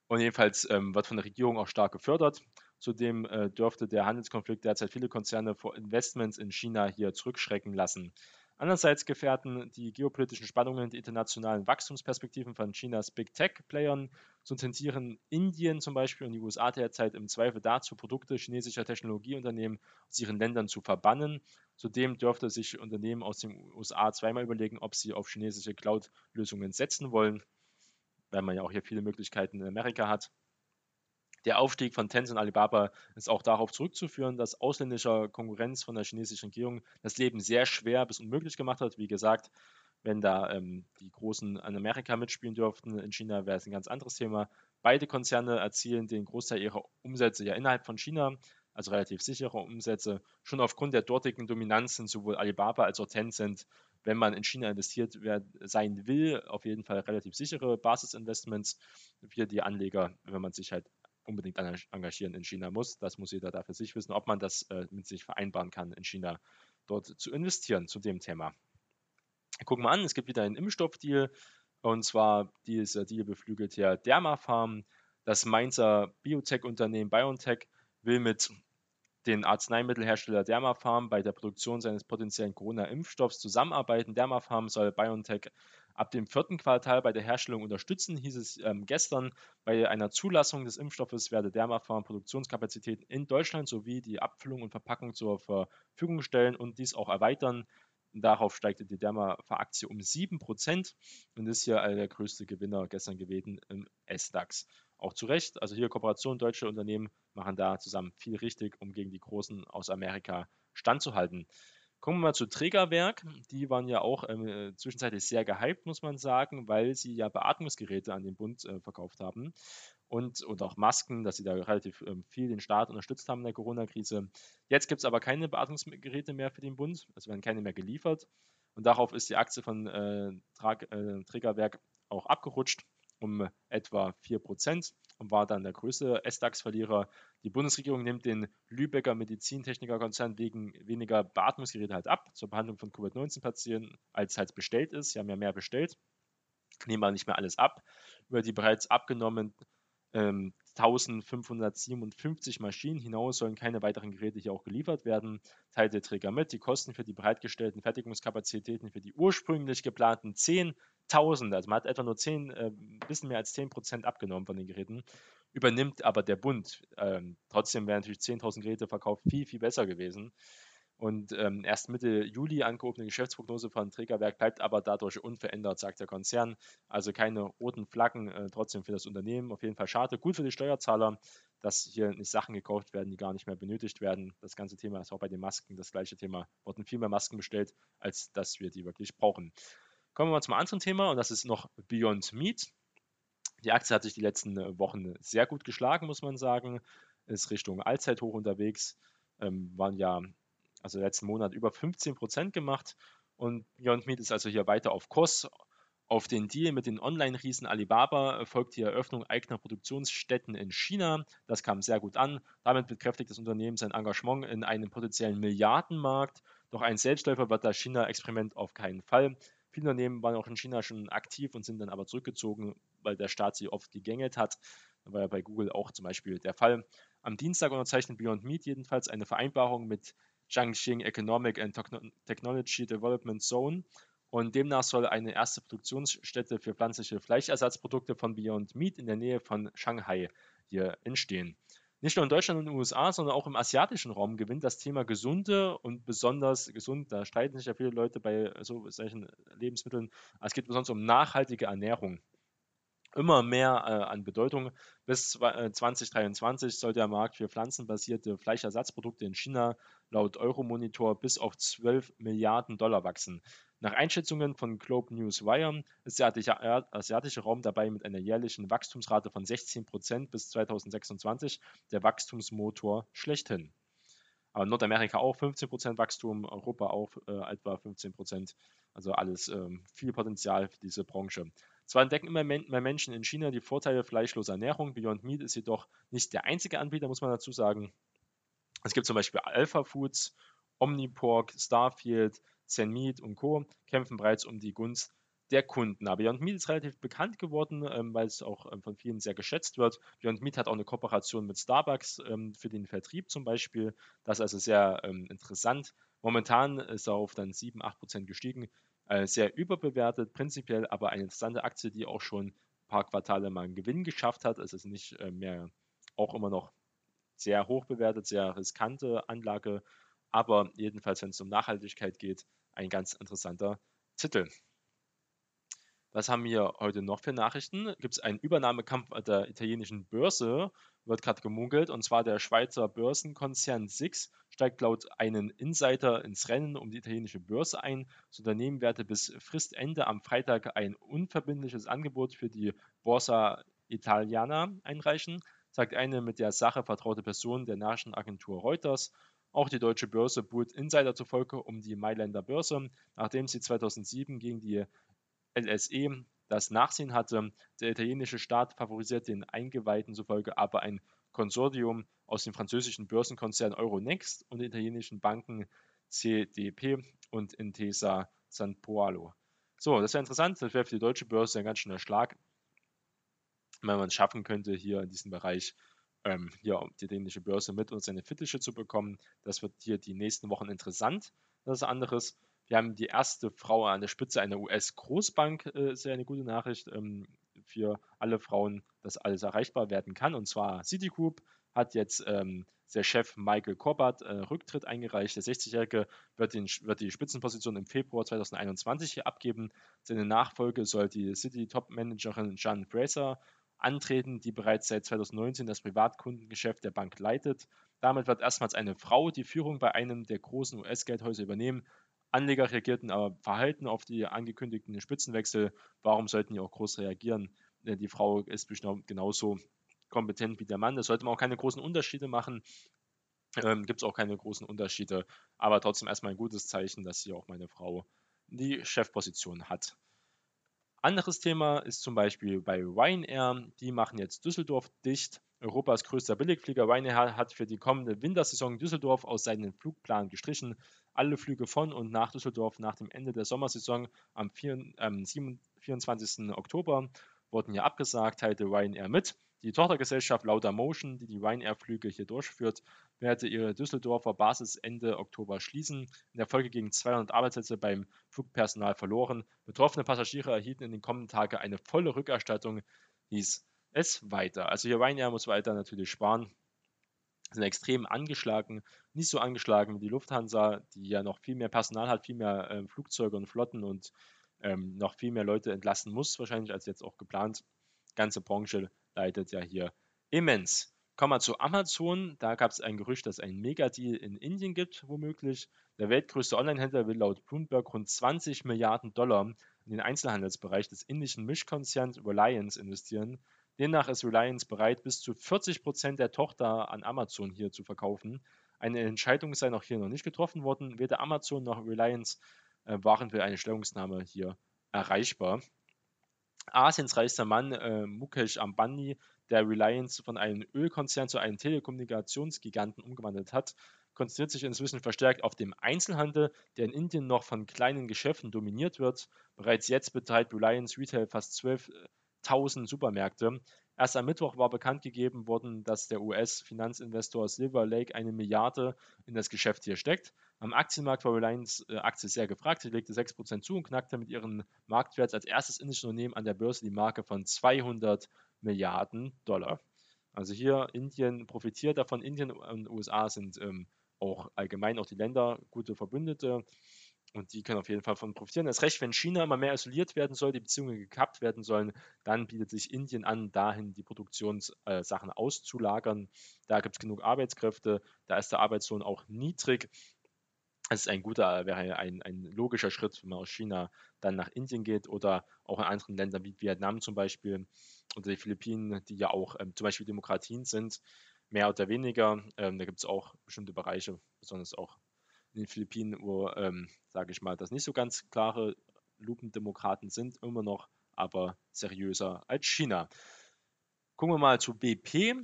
Und jedenfalls ähm, wird von der Regierung auch stark gefördert. Zudem äh, dürfte der Handelskonflikt derzeit viele Konzerne vor Investments in China hier zurückschrecken lassen. Andererseits gefährden die geopolitischen Spannungen die internationalen Wachstumsperspektiven von Chinas Big Tech-Playern. So tendieren Indien zum Beispiel und die USA derzeit im Zweifel dazu, Produkte chinesischer Technologieunternehmen aus ihren Ländern zu verbannen. Zudem dürfte sich Unternehmen aus den USA zweimal überlegen, ob sie auf chinesische Cloud-Lösungen setzen wollen weil man ja auch hier viele Möglichkeiten in Amerika hat. Der Aufstieg von Tencent und Alibaba ist auch darauf zurückzuführen, dass ausländischer Konkurrenz von der chinesischen Regierung das Leben sehr schwer bis unmöglich gemacht hat. Wie gesagt, wenn da ähm, die Großen in Amerika mitspielen dürften, in China wäre es ein ganz anderes Thema. Beide Konzerne erzielen den Großteil ihrer Umsätze ja innerhalb von China, also relativ sichere Umsätze. Schon aufgrund der dortigen Dominanz sind sowohl Alibaba als auch Tencent wenn man in China investiert sein will, auf jeden Fall relativ sichere Basisinvestments für die Anleger, wenn man sich halt unbedingt engagieren in China muss. Das muss jeder da für sich wissen, ob man das äh, mit sich vereinbaren kann, in China dort zu investieren zu dem Thema. Gucken wir an, es gibt wieder einen Impfstoffdeal und zwar dieser Deal beflügelt ja Dermafarm. Das Mainzer Biotech-Unternehmen BioNTech will mit den Arzneimittelhersteller Dermapharm bei der Produktion seines potenziellen Corona-Impfstoffs zusammenarbeiten. Dermapharm soll BioNTech ab dem vierten Quartal bei der Herstellung unterstützen, hieß es ähm, gestern. Bei einer Zulassung des Impfstoffes werde Dermapharm Produktionskapazitäten in Deutschland sowie die Abfüllung und Verpackung zur Verfügung stellen und dies auch erweitern. Darauf steigte die Derma-Aktie um 7% und ist hier der größte Gewinner gestern gewesen im S-DAX auch zu Recht. Also hier Kooperation, deutsche Unternehmen machen da zusammen viel richtig, um gegen die Großen aus Amerika standzuhalten. Kommen wir mal zu Trägerwerk. Die waren ja auch äh, zwischenzeitlich sehr gehypt, muss man sagen, weil sie ja Beatmungsgeräte an den Bund äh, verkauft haben. und, und auch Masken, dass sie da relativ ähm, viel den Staat unterstützt haben in der Corona-Krise. Jetzt gibt es aber keine Beatmungsgeräte mehr für den Bund, also werden keine mehr geliefert. Und darauf ist die Aktie von äh, äh, Trägerwerk auch abgerutscht um etwa 4% und war dann der größte S-DAX-Verlierer. Die Bundesregierung nimmt den Lübecker Medizintechnikerkonzern wegen weniger Beatmungsgeräte halt ab zur Behandlung von Covid-19-Patienten, als halt bestellt ist. Sie haben ja mehr bestellt, nehmen aber nicht mehr alles ab. Über die bereits abgenommenen ähm, 1557 Maschinen hinaus sollen keine weiteren Geräte hier auch geliefert werden. Teilt der Träger mit, die Kosten für die bereitgestellten Fertigungskapazitäten für die ursprünglich geplanten 10.000, also man hat etwa nur 10, äh, bisschen mehr als 10 Prozent abgenommen von den Geräten, übernimmt aber der Bund. Ähm, trotzdem wären natürlich 10.000 Geräte verkauft viel, viel besser gewesen. Und ähm, erst Mitte Juli angehobene Geschäftsprognose von Trägerwerk bleibt aber dadurch unverändert, sagt der Konzern. Also keine roten Flaggen, äh, trotzdem für das Unternehmen. Auf jeden Fall schade. Gut für die Steuerzahler, dass hier nicht Sachen gekauft werden, die gar nicht mehr benötigt werden. Das ganze Thema ist auch bei den Masken das gleiche Thema. Wurden viel mehr Masken bestellt, als dass wir die wirklich brauchen. Kommen wir mal zum anderen Thema und das ist noch Beyond Meat. Die Aktie hat sich die letzten äh, Wochen sehr gut geschlagen, muss man sagen. Ist Richtung Allzeithoch unterwegs. Ähm, waren ja also letzten Monat über 15 Prozent gemacht. Und Beyond Meat ist also hier weiter auf Kurs. Auf den Deal mit den Online-Riesen Alibaba folgt die Eröffnung eigener Produktionsstätten in China. Das kam sehr gut an. Damit bekräftigt das Unternehmen sein Engagement in einem potenziellen Milliardenmarkt. Doch ein Selbstläufer wird das China-Experiment auf keinen Fall. Viele Unternehmen waren auch in China schon aktiv und sind dann aber zurückgezogen, weil der Staat sie oft gegängelt hat. Das war ja bei Google auch zum Beispiel der Fall. Am Dienstag unterzeichnet Beyond Meat jedenfalls eine Vereinbarung mit Jiangxing Economic and Technology Development Zone. Und demnach soll eine erste Produktionsstätte für pflanzliche Fleischersatzprodukte von Beyond Meat in der Nähe von Shanghai hier entstehen. Nicht nur in Deutschland und den USA, sondern auch im asiatischen Raum gewinnt das Thema gesunde und besonders gesund. Da streiten sich ja viele Leute bei so solchen Lebensmitteln. Es geht besonders um nachhaltige Ernährung immer mehr äh, an Bedeutung. Bis äh, 2023 soll der Markt für pflanzenbasierte Fleischersatzprodukte in China laut Euromonitor bis auf 12 Milliarden Dollar wachsen. Nach Einschätzungen von Globe News Wire ist der asiatische Raum dabei mit einer jährlichen Wachstumsrate von 16% bis 2026 der Wachstumsmotor schlechthin. Aber Nordamerika auch 15% Wachstum, Europa auch äh, etwa 15%. Also alles ähm, viel Potenzial für diese Branche. Zwar entdecken immer mehr Menschen in China die Vorteile fleischloser Ernährung. Beyond Meat ist jedoch nicht der einzige Anbieter, muss man dazu sagen. Es gibt zum Beispiel Alpha Foods, Omnipork, Starfield, Zen Meat und Co. kämpfen bereits um die Gunst der Kunden. Aber Beyond Meat ist relativ bekannt geworden, ähm, weil es auch ähm, von vielen sehr geschätzt wird. Beyond Meat hat auch eine Kooperation mit Starbucks ähm, für den Vertrieb zum Beispiel. Das ist also sehr ähm, interessant. Momentan ist er auf dann 7, 8 Prozent gestiegen. Äh, sehr überbewertet, prinzipiell aber eine interessante Aktie, die auch schon ein paar Quartale mal einen Gewinn geschafft hat. Es ist nicht äh, mehr auch immer noch sehr hoch bewertet, sehr riskante Anlage, aber jedenfalls, wenn es um Nachhaltigkeit geht, ein ganz interessanter Titel. Was haben wir heute noch für Nachrichten? Gibt es einen Übernahmekampf der italienischen Börse, wird gerade gemunkelt, und zwar der Schweizer Börsenkonzern SIX steigt laut einem Insider ins Rennen um die italienische Börse ein. Das Unternehmen werde bis Fristende am Freitag ein unverbindliches Angebot für die Borsa Italiana einreichen, sagt eine mit der Sache vertraute Person der Nachrichtenagentur Reuters. Auch die deutsche Börse buhlt Insider zufolge um die Mailänder Börse, nachdem sie 2007 gegen die LSE das Nachsehen hatte. Der italienische Staat favorisiert den Eingeweihten zufolge aber ein Konsortium aus dem französischen Börsenkonzern Euronext und den italienischen Banken CDP und Intesa San Paolo. So, das wäre interessant. Das wäre für die deutsche Börse ein ganz schöner Schlag, wenn man es schaffen könnte, hier in diesem Bereich ähm, hier die italienische Börse mit und seine Fittiche zu bekommen. Das wird hier die nächsten Wochen interessant. Das ist anderes. Wir haben die erste Frau an der Spitze einer US-Großbank, äh, ist ja eine gute Nachricht ähm, für alle Frauen, dass alles erreichbar werden kann. Und zwar Citigroup hat jetzt ähm, der Chef Michael Corbett äh, Rücktritt eingereicht. Der 60-Jährige wird, wird, die Spitzenposition im Februar 2021 hier abgeben. Seine Nachfolge soll die City-Top-Managerin Jan Fraser antreten, die bereits seit 2019 das Privatkundengeschäft der Bank leitet. Damit wird erstmals eine Frau die Führung bei einem der großen US-Geldhäuser übernehmen. Anleger reagierten aber verhalten auf die angekündigten Spitzenwechsel. Warum sollten die auch groß reagieren? Die Frau ist bestimmt genauso kompetent wie der Mann. Das sollte man auch keine großen Unterschiede machen. Ähm, Gibt es auch keine großen Unterschiede, aber trotzdem erstmal ein gutes Zeichen, dass hier auch meine Frau die Chefposition hat. Anderes Thema ist zum Beispiel bei Ryanair. Die machen jetzt Düsseldorf dicht. Europas größter Billigflieger Ryanair hat für die kommende Wintersaison Düsseldorf aus seinem Flugplan gestrichen. Alle Flüge von und nach Düsseldorf nach dem Ende der Sommersaison am 4, ähm, 24. Oktober wurden hier abgesagt, teilte Ryanair mit. Die Tochtergesellschaft Laudamotion, die die Ryanair-Flüge hier durchführt, werde ihre Düsseldorfer Basis Ende Oktober schließen. In der Folge gingen 200 Arbeitsplätze beim Flugpersonal verloren. Betroffene Passagiere erhielten in den kommenden Tagen eine volle Rückerstattung, hieß es weiter. Also hier Ryanair muss weiter natürlich sparen. Sind extrem angeschlagen, nicht so angeschlagen wie die Lufthansa, die ja noch viel mehr Personal hat, viel mehr äh, Flugzeuge und Flotten und ähm, noch viel mehr Leute entlassen muss, wahrscheinlich als jetzt auch geplant. Ganze Branche leidet ja hier immens. Kommen wir zu Amazon. Da gab es ein Gerücht, dass es einen Megadeal in Indien gibt, womöglich. Der weltgrößte Online-Händler will laut Bloomberg rund 20 Milliarden Dollar in den Einzelhandelsbereich des indischen Mischkonzerns Reliance investieren. Demnach ist Reliance bereit, bis zu 40 Prozent der Tochter an Amazon hier zu verkaufen. Eine Entscheidung sei noch hier noch nicht getroffen worden. Weder Amazon noch Reliance äh, waren für eine Stellungnahme hier erreichbar. Asiens reichster Mann äh, Mukesh Ambani, der Reliance von einem Ölkonzern zu einem Telekommunikationsgiganten umgewandelt hat, konzentriert sich inzwischen verstärkt auf den Einzelhandel, der in Indien noch von kleinen Geschäften dominiert wird. Bereits jetzt betreibt Reliance Retail fast 12.000 Supermärkte. Erst am Mittwoch war bekannt gegeben worden, dass der US-Finanzinvestor Silver Lake eine Milliarde in das Geschäft hier steckt. Am Aktienmarkt war Reliance äh, Aktie sehr gefragt. Sie legte 6% zu und knackte mit ihren Marktwert als erstes indisches Unternehmen an der Börse die Marke von 200 Milliarden Dollar. Also hier Indien profitiert davon. Indien und USA sind ähm, auch allgemein auch die Länder gute Verbündete und die können auf jeden Fall davon profitieren. Das Recht, wenn China immer mehr isoliert werden soll, die Beziehungen gekappt werden sollen, dann bietet sich Indien an, dahin die Produktionssachen äh, auszulagern. Da gibt es genug Arbeitskräfte, da ist der Arbeitslohn auch niedrig es ist ein guter, wäre ein, ein logischer Schritt, wenn man aus China dann nach Indien geht oder auch in anderen Ländern wie Vietnam zum Beispiel oder die Philippinen, die ja auch ähm, zum Beispiel Demokratien sind, mehr oder weniger. Ähm, da gibt es auch bestimmte Bereiche, besonders auch in den Philippinen, wo, ähm, sage ich mal, das nicht so ganz klare Lupendemokraten sind, immer noch, aber seriöser als China. Gucken wir mal zu BP.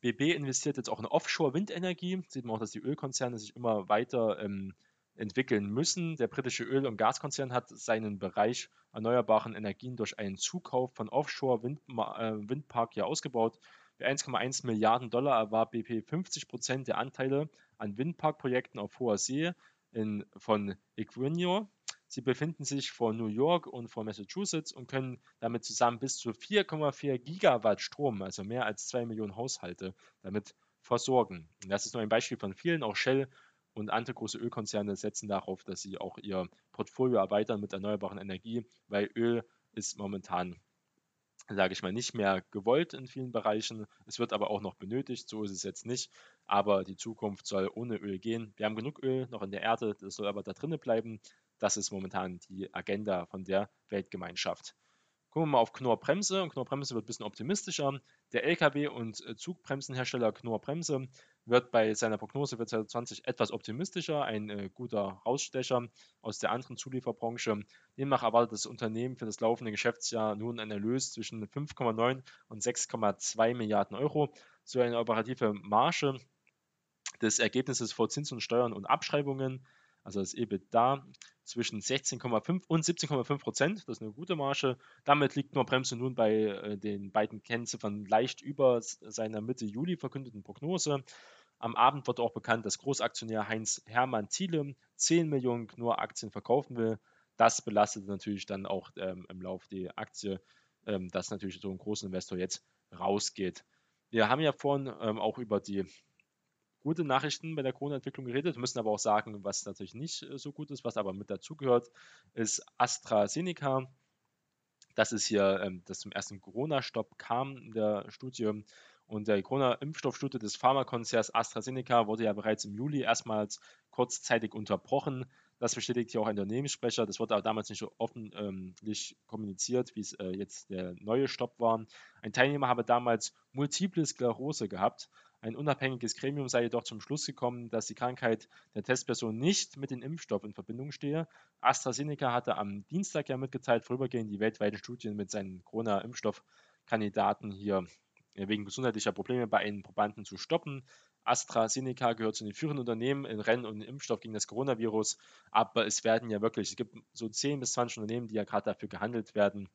BP investiert jetzt auch in Offshore-Windenergie. Sieht man auch, dass die Ölkonzerne sich immer weiter ähm, entwickeln müssen. Der britische Öl- und Gaskonzern hat seinen Bereich erneuerbaren Energien durch einen Zukauf von Offshore-Windpark äh, hier ausgebaut. Für 1,1 Milliarden Dollar erwarb BP 50 Prozent der Anteile an Windparkprojekten auf hoher See in, von Equinor. Sie befinden sich vor New York und vor Massachusetts und können damit zusammen bis zu 4,4 Gigawatt Strom, also mehr als 2 Millionen Haushalte, damit versorgen. Und das ist nur ein Beispiel von vielen. Auch Shell und andere große Ölkonzerne setzen darauf, dass sie auch ihr Portfolio erweitern mit erneuerbaren Energie, weil Öl ist momentan, sage ich mal, nicht mehr gewollt in vielen Bereichen. Es wird aber auch noch benötigt, so ist es jetzt nicht. Aber die Zukunft soll ohne Öl gehen. Wir haben genug Öl noch in der Erde, das soll aber da drinnen bleiben. Das ist momentan die Agenda von der Weltgemeinschaft. Gucken wir mal auf Knorr-Bremse. Knorr-Bremse wird ein bisschen optimistischer. Der Lkw- und äh, Zugbremsenhersteller Knorr-Bremse wird bei seiner Prognose für 2020 etwas optimistischer, ein äh, guter Rausstecher aus der anderen Zulieferbranche. Demnach erwartet das Unternehmen für das laufende Geschäftsjahr nun einen Erlös zwischen 5,9 und 6,2 Milliarden Euro. So eine operative Marge des Ergebnisses vor Zinsen und Steuern und Abschreibungen, also das EBITDA, zwischen 16,5 und 17,5 Prozent. Das ist eine gute Marge. Damit liegt nur Bremse nun bei äh, den beiden Kennziffern leicht über seiner Mitte Juli verkündeten Prognose. Am Abend wird auch bekannt, dass Großaktionär Heinz Hermann Thiele 10 Millionen Knorr-Aktien verkaufen will. Das belastet natürlich dann auch ähm, im Lauf die Aktie, ähm, dass natürlich so ein großer Investor jetzt rausgeht. Wir haben ja vorhin ähm, auch über die gute Nachrichten bei der Corona-Entwicklung geredet. Müssen aber auch sagen, was natürlich nicht äh, so gut ist, was aber mit dazugehört, ist AstraZeneca. Das ist hier, ähm, das zum ersten Corona-Stopp kam in der Studie Und der Corona-Impfstoffstudie des Pharmakonzerns AstraZeneca wurde ja bereits im Juli erstmals kurzzeitig unterbrochen. Das bestätigt hier auch ein Unternehmenssprecher. Das wurde aber damals nicht so öffentlich kommuniziert, wie es äh, jetzt der neue Stopp war. Ein Teilnehmer habe damals Multiple Sklerose gehabt. Ein unabhängiges Gremium sei jedoch zum Schluss gekommen, dass die Krankheit der Testperson nicht mit dem Impfstoff in Verbindung stehe. AstraZeneca hatte am Dienstag ja mitgeteilt, vorübergehend die weltweiten Studien mit seinen Corona-Impfstoffkandidaten hier wegen gesundheitlicher Probleme bei einem Probanden zu stoppen. AstraZeneca gehört zu den führenden Unternehmen in Rennen- und Impfstoff gegen das Coronavirus, aber es werden ja wirklich, es gibt so 10 bis 20 Unternehmen, die ja gerade dafür gehandelt werden.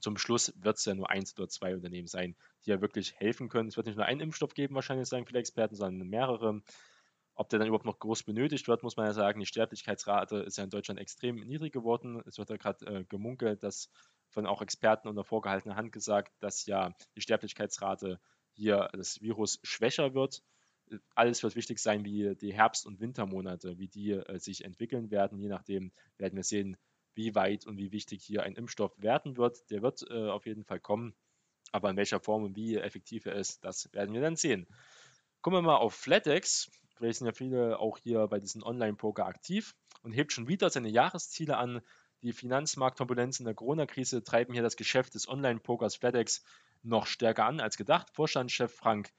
Zum Schluss wird es ja nur eins oder zwei Unternehmen sein, die ja wirklich helfen können. Es wird nicht nur einen Impfstoff geben, wahrscheinlich sagen viele Experten, sondern mehrere. Ob der dann überhaupt noch groß benötigt wird, muss man ja sagen. Die Sterblichkeitsrate ist ja in Deutschland extrem niedrig geworden. Es wird ja gerade äh, gemunkelt, dass von auch Experten unter vorgehaltener Hand gesagt, dass ja die Sterblichkeitsrate hier das Virus schwächer wird. Alles wird wichtig sein, wie die Herbst- und Wintermonate, wie die äh, sich entwickeln werden. Je nachdem werden wir sehen, wie weit und wie wichtig hier ein Impfstoff werden wird. Der wird äh, auf jeden Fall kommen. Aber in welcher Form und wie effektiv er ist, das werden wir dann sehen. Kommen wir mal auf FlatEx. Vielleicht sind ja viele auch hier bei diesen Online-Poker aktiv und hebt schon wieder seine Jahresziele an. Die Finanzmarktturbulenzen der Corona-Krise treiben hier das Geschäft des Online-Pokers FedEx noch stärker an als gedacht. Vorstandschef Frank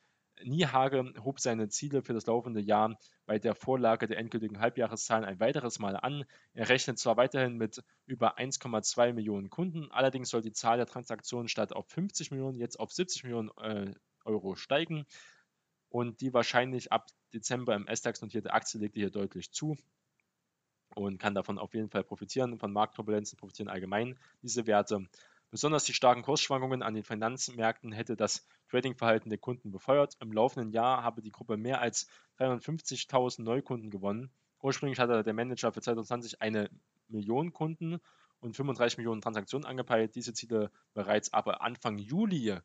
Niehage hob seine Ziele für das laufende Jahr bei der Vorlage der endgültigen Halbjahreszahlen ein weiteres Mal an. Er rechnet zwar weiterhin mit über 1,2 Millionen Kunden, allerdings soll die Zahl der Transaktionen statt auf 50 Millionen jetzt auf 70 Millionen äh, Euro steigen und die wahrscheinlich ab Dezember im S-DAX notierte Aktie legte hier deutlich zu und kann davon auf jeden Fall profitieren. Von Marktturbulenzen profitieren allgemein diese Werte. Besonders die starken Kursschwankungen an den Finanzmärkten hätte das Tradingverhalten der Kunden befeuert. Im laufenden Jahr habe die Gruppe mehr als 350.000 Neukunden gewonnen. Ursprünglich hatte der Manager für 2020 eine Million Kunden und 35 Millionen Transaktionen angepeilt. Diese Ziele bereits aber Anfang Juli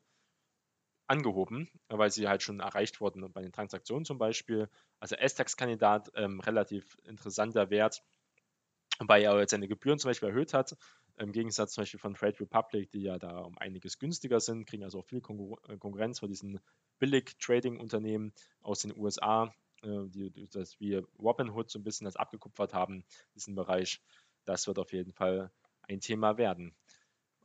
angehoben, weil sie halt schon erreicht wurden bei den Transaktionen zum Beispiel. Also S-Tax-Kandidat, ähm, relativ interessanter Wert wobei er jetzt seine Gebühren zum Beispiel erhöht hat, im Gegensatz zum Beispiel von Trade Republic, die ja da um einiges günstiger sind, kriegen also auch viel äh, Konkurrenz von diesen Billig-Trading-Unternehmen aus den USA, äh, die das wie Robinhood so ein bisschen das abgekupfert haben, diesen Bereich. Das wird auf jeden Fall ein Thema werden.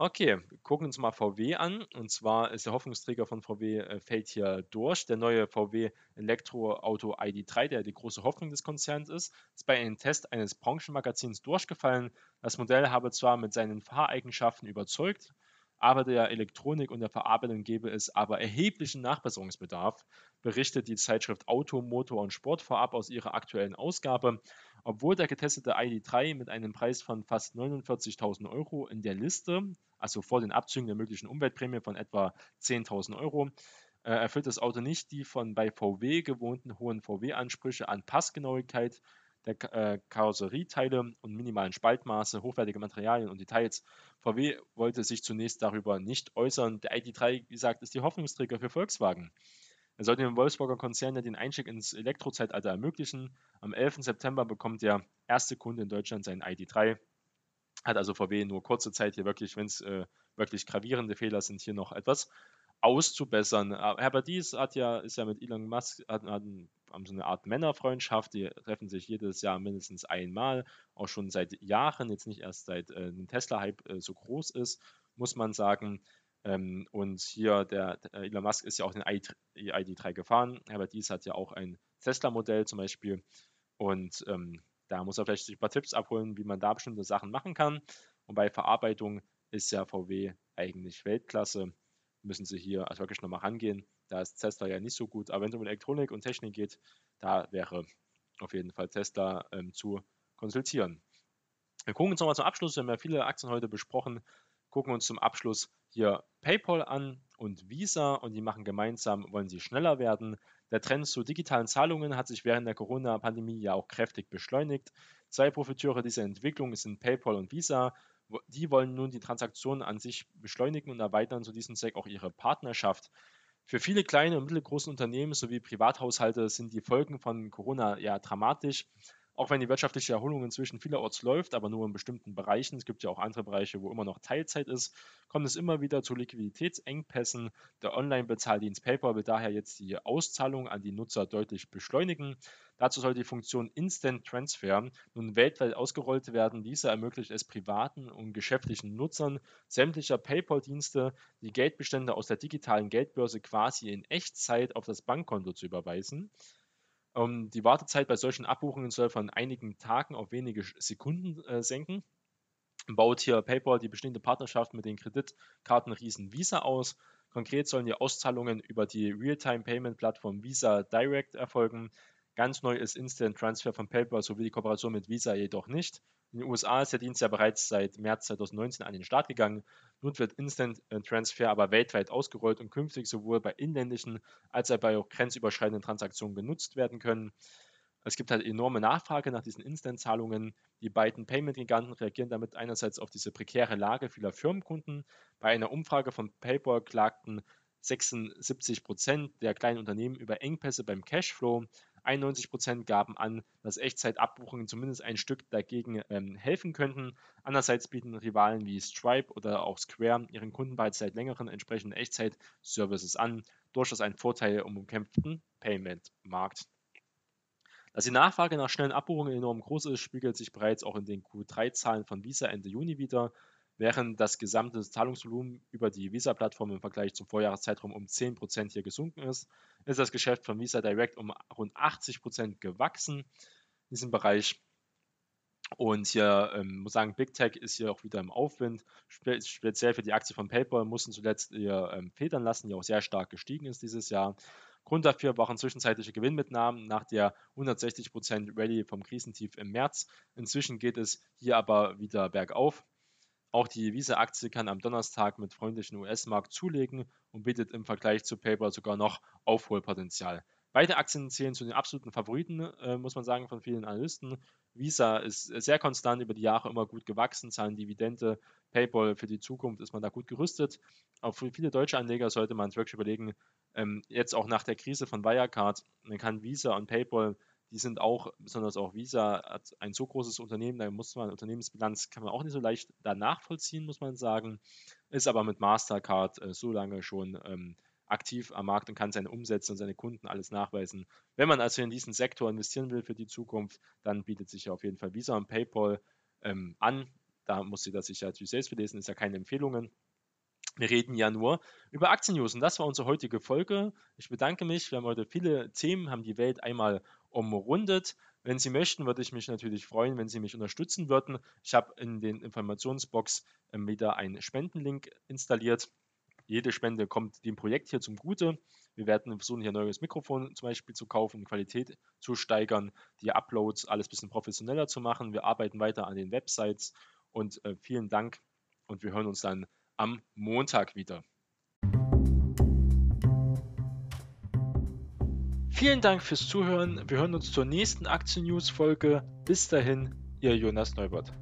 Okay, gucken uns mal VW an. Und zwar ist der Hoffnungsträger von VW äh, fällt hier durch. Der neue VW Elektroauto ID3, der die große Hoffnung des Konzerns ist, ist bei einem Test eines Branchenmagazins durchgefallen. Das Modell habe zwar mit seinen Fahreigenschaften überzeugt, aber der Elektronik und der Verarbeitung gebe es aber erheblichen Nachbesserungsbedarf, berichtet die Zeitschrift Auto, Motor und Sport vorab aus ihrer aktuellen Ausgabe. Obwohl der getestete ID3 mit einem Preis von fast 49.000 Euro in der Liste, also vor den Abzügen der möglichen Umweltprämie von etwa 10.000 Euro, äh, erfüllt das Auto nicht die von bei VW gewohnten hohen VW-Ansprüche an Passgenauigkeit der äh, Karosserieteile und minimalen Spaltmaße, hochwertige Materialien und Details. VW wollte sich zunächst darüber nicht äußern. Der ID3, wie gesagt, ist die Hoffnungsträger für Volkswagen. Er sollte dem Wolfsburger Konzern ja den Einstieg ins Elektrozeitalter ermöglichen. Am 11. September bekommt der erste Kunde in Deutschland seinen ID3. Hat also VW nur kurze Zeit hier wirklich, wenn es äh, wirklich gravierende Fehler sind, hier noch etwas auszubessern. Herbert Dies hat ja, ist ja mit Elon Musk, hat, hat, haben so eine Art Männerfreundschaft, die treffen sich jedes Jahr mindestens einmal, auch schon seit Jahren, jetzt nicht erst seit äh, ein Tesla-Hype äh, so groß ist, muss man sagen. Ähm, und hier der, der, Elon Musk ist ja auch den ID3 gefahren. Herbert Dies hat ja auch ein Tesla-Modell zum Beispiel. Und ähm, da muss er vielleicht sich ein paar Tipps abholen, wie man da bestimmte Sachen machen kann. Und bei Verarbeitung ist ja VW eigentlich Weltklasse. Müssen sie hier also wirklich nochmal rangehen. Da ist Tesla ja nicht so gut. Aber wenn es um Elektronik und Technik geht, da wäre auf jeden Fall Tesla ähm, zu konsultieren. Wir gucken uns nochmal zum Abschluss. Wir haben ja viele Aktien heute besprochen gucken uns zum Abschluss hier PayPal an und Visa und die machen gemeinsam, wollen sie schneller werden. Der Trend zu digitalen Zahlungen hat sich während der Corona-Pandemie ja auch kräftig beschleunigt. Zwei Profiteure dieser Entwicklung sind PayPal und Visa. Die wollen nun die Transaktionen an sich beschleunigen und erweitern zu diesem Zweck auch ihre Partnerschaft. Für viele kleine und mittelgroße Unternehmen sowie Privathaushalte sind die Folgen von Corona ja dramatisch. Auch wenn die wirtschaftliche Erholung inzwischen vielerorts läuft, aber nur in bestimmten Bereichen, es gibt ja auch andere Bereiche, wo immer noch Teilzeit ist, kommt es immer wieder zu Liquiditätsengpässen. Der Online-Bezahldienst PayPal will daher jetzt die Auszahlung an die Nutzer deutlich beschleunigen. Dazu soll die Funktion Instant Transfer nun weltweit ausgerollt werden. Diese ermöglicht es privaten und geschäftlichen Nutzern sämtlicher PayPal-Dienste, die Geldbestände aus der digitalen Geldbörse quasi in Echtzeit auf das Bankkonto zu überweisen. Ähm, die Wartezeit bei solchen Abbuchungen soll von einigen Tagen auf wenige Sekunden äh, senken. Baut hier PayPal die bestehende Partnerschaft mit den Kreditkartenriesen Visa aus. Konkret sollen die Auszahlungen über die Real-Time-Payment-Plattform Visa Direct erfolgen. Ganz neu ist Instant Transfer von PayPal sowie die Kooperation mit Visa jedoch nicht. In den USA ist der Dienst ja bereits seit März 2019 an den Start gegangen. Nun wird Instant äh, Transfer aber weltweit ausgerollt und künftig sowohl bei inländischen als auch bei auch grenzüberschreitenden Transaktionen genutzt werden können. Es gibt halt enorme Nachfrage nach diesen Instant-Zahlungen. Die beiden Payment-Giganten reagieren damit einerseits auf diese prekäre Lage vieler Firmenkunden. Bei einer Umfrage von PayPal klagten 76 Prozent der kleinen Unternehmen über Engpässe beim Cashflow. 91% gaben an, dass Echtzeitabbuchungen zumindest ein Stück dagegen ähm, helfen könnten. Andererseits bieten Rivalen wie Stripe oder auch Square ihren Kunden bereits seit längerem entsprechende Echtzeit-Services an. Durchaus ein Vorteil im umkämpften Payment-Markt. Dass die Nachfrage nach schnellen Abbuchungen enorm groß ist, spiegelt sich bereits auch in den Q3-Zahlen von Visa Ende Juni wieder. Während das gesamte Zahlungsvolumen über die Visa-Plattform im Vergleich zum Vorjahreszeitraum um 10% hier gesunken ist, ist das Geschäft von Visa Direct um rund 80% gewachsen in diesem Bereich. Und hier ähm, muss sagen, Big Tech ist hier auch wieder im Aufwind. Spe speziell für die Aktie von PayPal mussten zuletzt ihr ähm, federn lassen, die auch sehr stark gestiegen ist dieses Jahr. Grund dafür waren zwischenzeitliche Gewinnmitnahmen nach der 160% Rallye vom Krisentief im März. Inzwischen geht es hier aber wieder bergauf. Auch die Visa-Aktie kann am Donnerstag mit freundlichen US-Markt zulegen und bietet im Vergleich zu PayPal sogar noch Aufholpotenzial. Beide Aktien zählen zu den absoluten Favoriten, äh, muss man sagen, von vielen Analysten. Visa ist sehr konstant über die Jahre immer gut gewachsen, zahlen Dividende. PayPal für die Zukunft ist man da gut gerüstet. Auch für viele deutsche Anleger sollte man es wirklich überlegen, ähm, jetzt auch nach der Krise von Wirecard, man kann Visa und PayPal die sind auch, besonders auch Visa, hat ein so großes Unternehmen, da muss man Unternehmensbilanz kann man auch nicht so leicht da nachvollziehen, muss man sagen. Ist aber mit Mastercard äh, so lange schon ähm, aktiv am Markt und kann seine Umsätze und seine Kunden alles nachweisen. Wenn man also in diesen Sektor investieren will für die Zukunft, dann bietet sich auf jeden Fall Visa und PayPal ähm, an. Da muss sie das sich ja natürlich selbst belesen, ist ja keine Empfehlungen. Wir reden ja nur über Aktien-News und das war unsere heutige Folge. Ich bedanke mich. Wir haben heute viele Themen, haben die Welt einmal umrundet. Wenn Sie möchten, würde ich mich natürlich freuen, wenn Sie mich unterstützen würden. Ich habe in den Informationsbox ähm, wieder einen Spendenlink installiert. Jede Spende kommt dem Projekt hier zum Gute. Wir werden versuchen, hier ein neues Mikrofon zum Beispiel zu kaufen, Qualität zu steigern, die Uploads alles ein bisschen professioneller zu machen. Wir arbeiten weiter an den Websites und äh, vielen Dank und wir hören uns dann am Montag wieder. Vielen Dank fürs Zuhören. Wir hören uns zur nächsten Aktien-News-Folge. Bis dahin, Ihr Jonas Neubert.